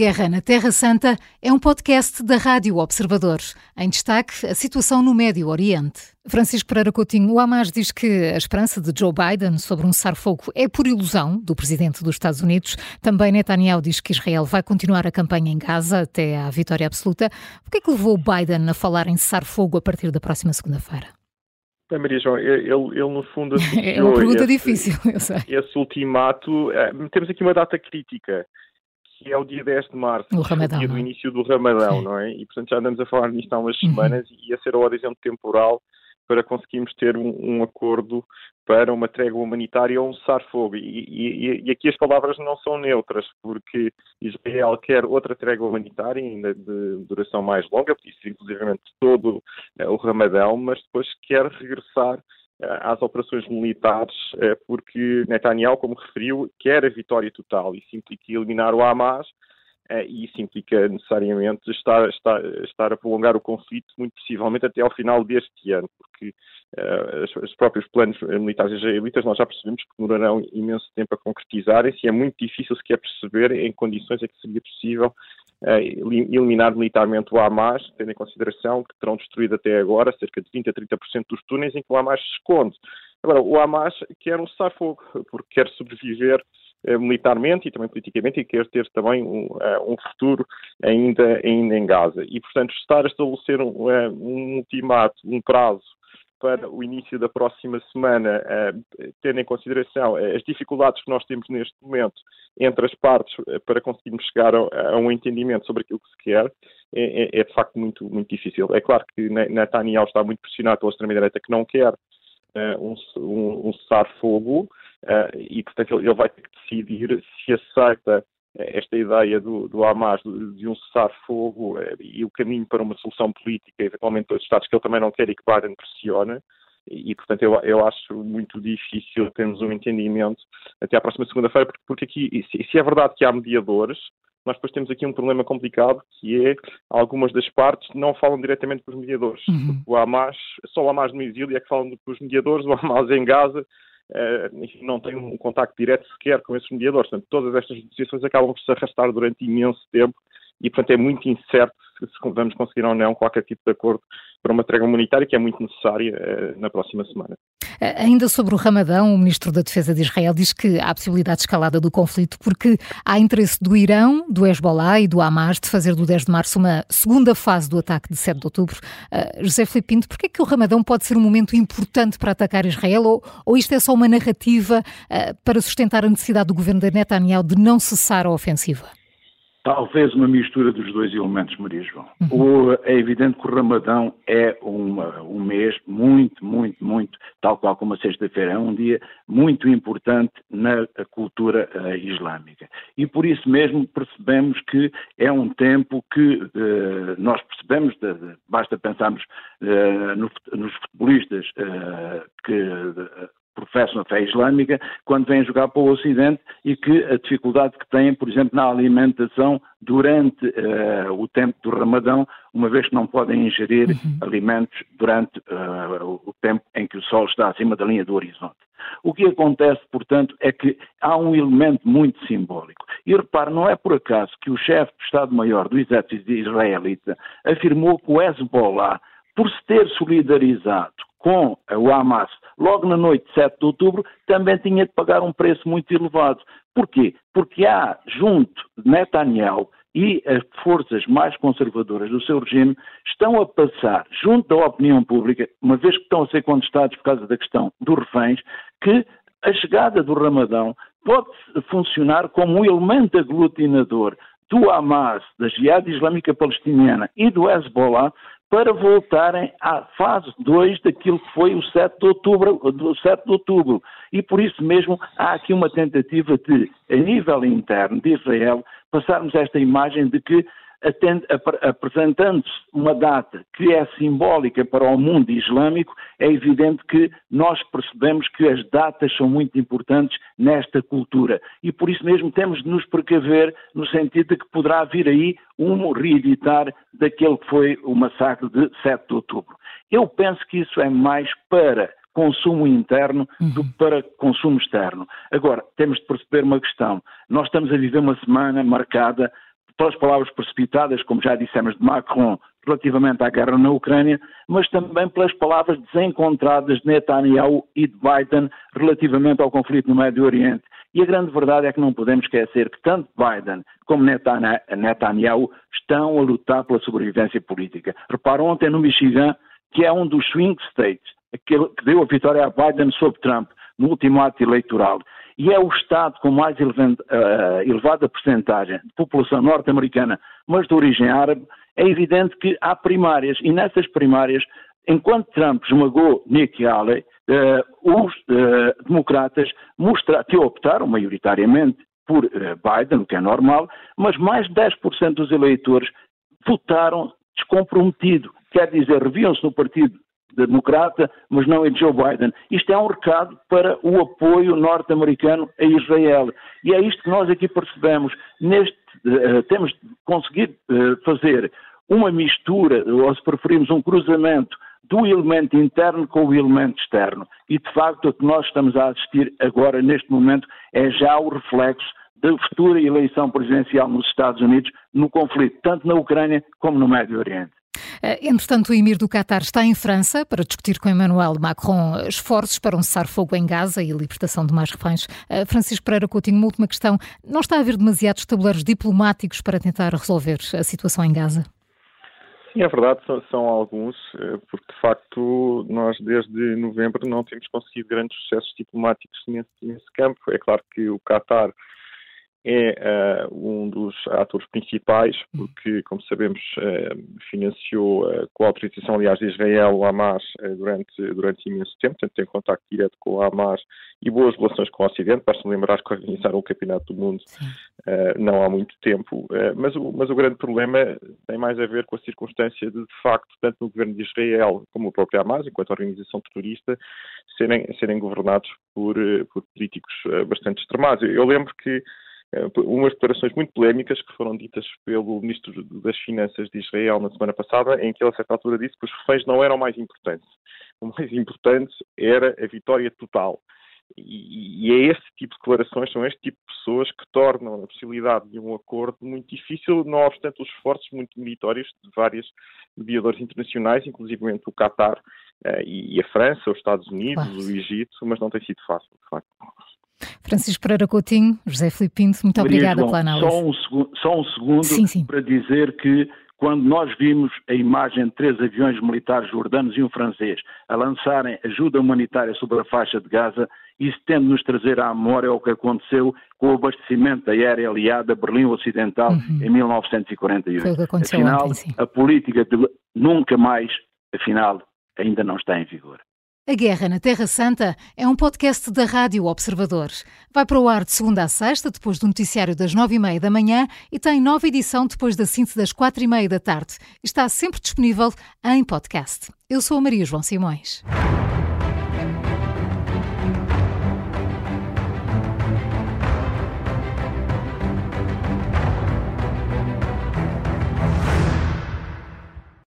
Guerra na Terra Santa é um podcast da Rádio Observador. Em destaque, a situação no Médio Oriente. Francisco Pereira Coutinho, o Hamas diz que a esperança de Joe Biden sobre um cessar-fogo é por ilusão do presidente dos Estados Unidos. Também Netanyahu diz que Israel vai continuar a campanha em Gaza até à vitória absoluta. Por que é que levou Biden a falar em cessar-fogo a partir da próxima segunda-feira? Bem, Maria João, ele, ele no fundo É uma pergunta esse, difícil, eu sei. Esse ultimato, é, temos aqui uma data crítica, que é o dia 10 de março, o, Ramadão, o dia do é? início do Ramadão, Sim. não é? E portanto já andamos a falar nisto há umas uhum. semanas e a ser o horizonte temporal para conseguirmos ter um, um, acordo para uma trégua humanitária ou um cessar-fogo. E, e, e, aqui as palavras não são neutras, porque Israel quer outra trégua humanitária, ainda de duração mais longa, isso inclusive todo eh, o Ramadão, mas depois quer regressar às operações militares, eh, porque Netanyahu, como referiu, quer a vitória total. Isso implica eliminar o Hamas, eh, e isso implica necessariamente estar, estar, estar, a prolongar o conflito, muito possivelmente até ao final deste ano, porque uh, os, próprios planos militares israelitas nós já percebemos que demorarão imenso tempo a concretizarem-se e é muito difícil sequer perceber em condições é que seria possível eliminar militarmente o Hamas, tendo em consideração que terão destruído até agora cerca de 20 a 30% dos túneis em que o Hamas se esconde. Agora, o Hamas quer um cessar-fogo, porque quer sobreviver eh, militarmente e também politicamente e quer ter também um, eh, um, futuro ainda, ainda em Gaza. E, portanto, estar a estabelecer um, eh, um ultimato, um prazo para o início da próxima semana, tendo em consideração as dificuldades que nós temos neste momento entre as partes para conseguirmos chegar a, um entendimento sobre aquilo que se quer, é, é, é de facto muito, muito difícil. É claro que Netanyahu está muito pressionado pela extrema-direita que não quer um, um, um cessar-fogo, e, portanto, ele, vai ter que decidir se aceita eh, esta ideia do, do Hamas de, um cessar-fogo uh, e o caminho para uma solução política, eventualmente pelos Estados que ele também não quer e que Biden pressiona. E, portanto, eu, eu acho muito difícil termos um entendimento até à próxima segunda-feira, porque, porque aqui, se, se é verdade que há mediadores, nós depois temos aqui um problema complicado, que é algumas das partes não falam diretamente com os mediadores. Uhum. O Hamas, só o Hamas no exílio é que falam com os mediadores, o Hamas em Gaza eh, não tem um contacto direto sequer com esses mediadores. Portanto, todas estas negociações acabam por se arrastar durante imenso tempo e, portanto, é muito incerto se vamos conseguir ou não qualquer tipo de acordo para uma trégua humanitária que é muito necessária eh, na próxima semana. Ainda sobre o Ramadão, o ministro da Defesa de Israel diz que há possibilidade de escalada do conflito porque há interesse do Irão, do Hezbollah e do Hamas de fazer do 10 de março uma segunda fase do ataque de 7 de outubro. Uh, José Filipe Pinto, porquê é que o Ramadão pode ser um momento importante para atacar Israel ou, ou isto é só uma narrativa uh, para sustentar a necessidade do governo de Netanyahu de não cessar a ofensiva? Talvez uma mistura dos dois elementos, Maria João. Uhum. É evidente que o Ramadão é uma, um mês muito, muito, muito, tal qual como a sexta-feira, é um dia muito importante na cultura uh, islâmica. E por isso mesmo percebemos que é um tempo que uh, nós percebemos, de, de, basta pensarmos uh, no, nos futebolistas que professam a fé islâmica quando vêm jogar para o Ocidente e que a dificuldade que têm, por exemplo, na alimentação durante uh, o tempo do Ramadão, uma vez que não podem ingerir uhum. alimentos durante uh, o tempo em que o Sol está acima da linha do horizonte. O que acontece, portanto, é que há um elemento muito simbólico. E repare, não é por acaso que o chefe de Estado-Maior do exército israelita afirmou que o Hezbollah, por se ter solidarizado com o Hamas logo na noite de 7 de outubro, também tinha de pagar um preço muito elevado. Porquê? Porque há, junto Netanyahu e as forças mais conservadoras do seu regime, estão a passar, junto da opinião pública, uma vez que estão a ser contestados por causa da questão dos reféns, que a chegada do Ramadão pode funcionar como um elemento aglutinador do Hamas, da Jihad Islâmica Palestiniana e do Hezbollah para voltarem à fase 2 daquilo que foi o 7 de outubro, do 7 de outubro. E por isso mesmo há aqui uma tentativa de, a nível interno de Israel, passarmos esta imagem de que apresentando-se uma data que é simbólica para o mundo islâmico, é evidente que nós percebemos que as datas são muito importantes nesta cultura. E por isso mesmo temos de nos precaver no sentido de que poderá vir aí um reeditar daquele que foi o massacre de 7 de outubro. Eu penso que isso é mais para consumo interno do que para consumo externo. Agora, temos de perceber uma questão. Nós estamos a viver uma semana marcada pelas palavras precipitadas, como já dissemos, de Macron relativamente à guerra na Ucrânia, mas também pelas palavras desencontradas de Netanyahu e de Biden relativamente ao conflito no Médio Oriente. E a grande verdade é que não podemos esquecer que tanto Biden como Netanyahu estão a lutar pela sobrevivência política. Reparam ontem no Michigan, que é um dos swing states, aquele que deu a vitória a Biden sobre Trump no último ato eleitoral. E é o Estado com mais eh, elevada percentagem de população norte-americana, mas de origem árabe, é evidente que há primárias, e nessas primárias, enquanto Trump esmagou Nikki Haley, uh, os democratas mostra, que optaram maioritariamente por Biden, o que é normal, mas mais de 10% dos eleitores votaram descomprometido. Quer dizer, reviam-se no Partido Democrata, mas não em Joe Biden. Isto é um recado para o apoio norte-americano a Israel. E é isto que nós aqui percebemos. Neste, uh, temos de conseguir uh, fazer uma mistura, ou se preferimos um cruzamento do elemento interno com o elemento externo. E, de facto, o que nós estamos a assistir agora, neste momento, é já o reflexo da futura eleição presidencial nos Estados Unidos no conflito, tanto na Ucrânia como no Médio Oriente. Eh, entretanto, o emir do Qatar está em França para discutir com Emmanuel Macron esforços para um cessar-fogo em Gaza e a libertação de mais reféns. Eh, Francisco Pereira Coutinho, uma última questão. Não está a haver demasiados tabuleiros diplomáticos para tentar resolver a situação em Gaza? Sim, é verdade, são, são, alguns, eh, porque de facto nós desde novembro não temos conseguido grandes sucessos diplomáticos nesse, nesse campo. É claro que o Qatar é uh, um dos atores principais, porque, como sabemos, uh, financiou uh, com a autorização, aliás, de Israel o Hamas durante, durante imenso tempo, portanto tem contacto direto com o Hamas e boas relações com o Ocidente. Basta-me lembrar que organizaram o Campeonato do Mundo não há muito tempo, mas, o, mas o grande problema tem mais a ver com a circunstância de, de facto, tanto no governo de Israel como o próprio Hamas, enquanto organização terrorista, serem, serem governados por, por políticos bastante extremados. Eu lembro que umas declarações muito polémicas que foram ditas pelo Ministro das Finanças de Israel na semana passada, em que ele, a certa altura, disse que os reféns não eram mais importantes. O mais importante era a vitória total. E, é este tipo de declarações, são este tipo de pessoas que tornam a possibilidade de um acordo muito difícil, não obstante os esforços muito meritórios de vários mediadores internacionais, inclusive o Qatar uh, e, e, a França, os Estados Unidos, claro. o Egito, mas não tem sido fácil, de facto. Francisco Pereira Coutinho, José Filipe Pinto, muito Maria obrigada João, pela análise. Só um, segundo, só um segundo sim, sim. para dizer que quando nós vimos a imagem de três aviões militares jordanos e um francês a lançarem ajuda humanitária sobre a faixa de Gaza, isso tende nos trazer à memória o que aconteceu com o abastecimento da aérea aliada Berlim Ocidental uhum. em 1948. Foi o que aconteceu afinal, ontem, sim. a política de nunca mais, afinal, ainda não está em vigor. A Guerra na Terra Santa é um podcast da Rádio Observador. Vai para o ar de segunda a sexta, depois do noticiário das nove e meia da manhã e tem nova edição depois da síntese das quatro e meia da tarde. Está sempre disponível em podcast. Eu sou a Maria João Simões.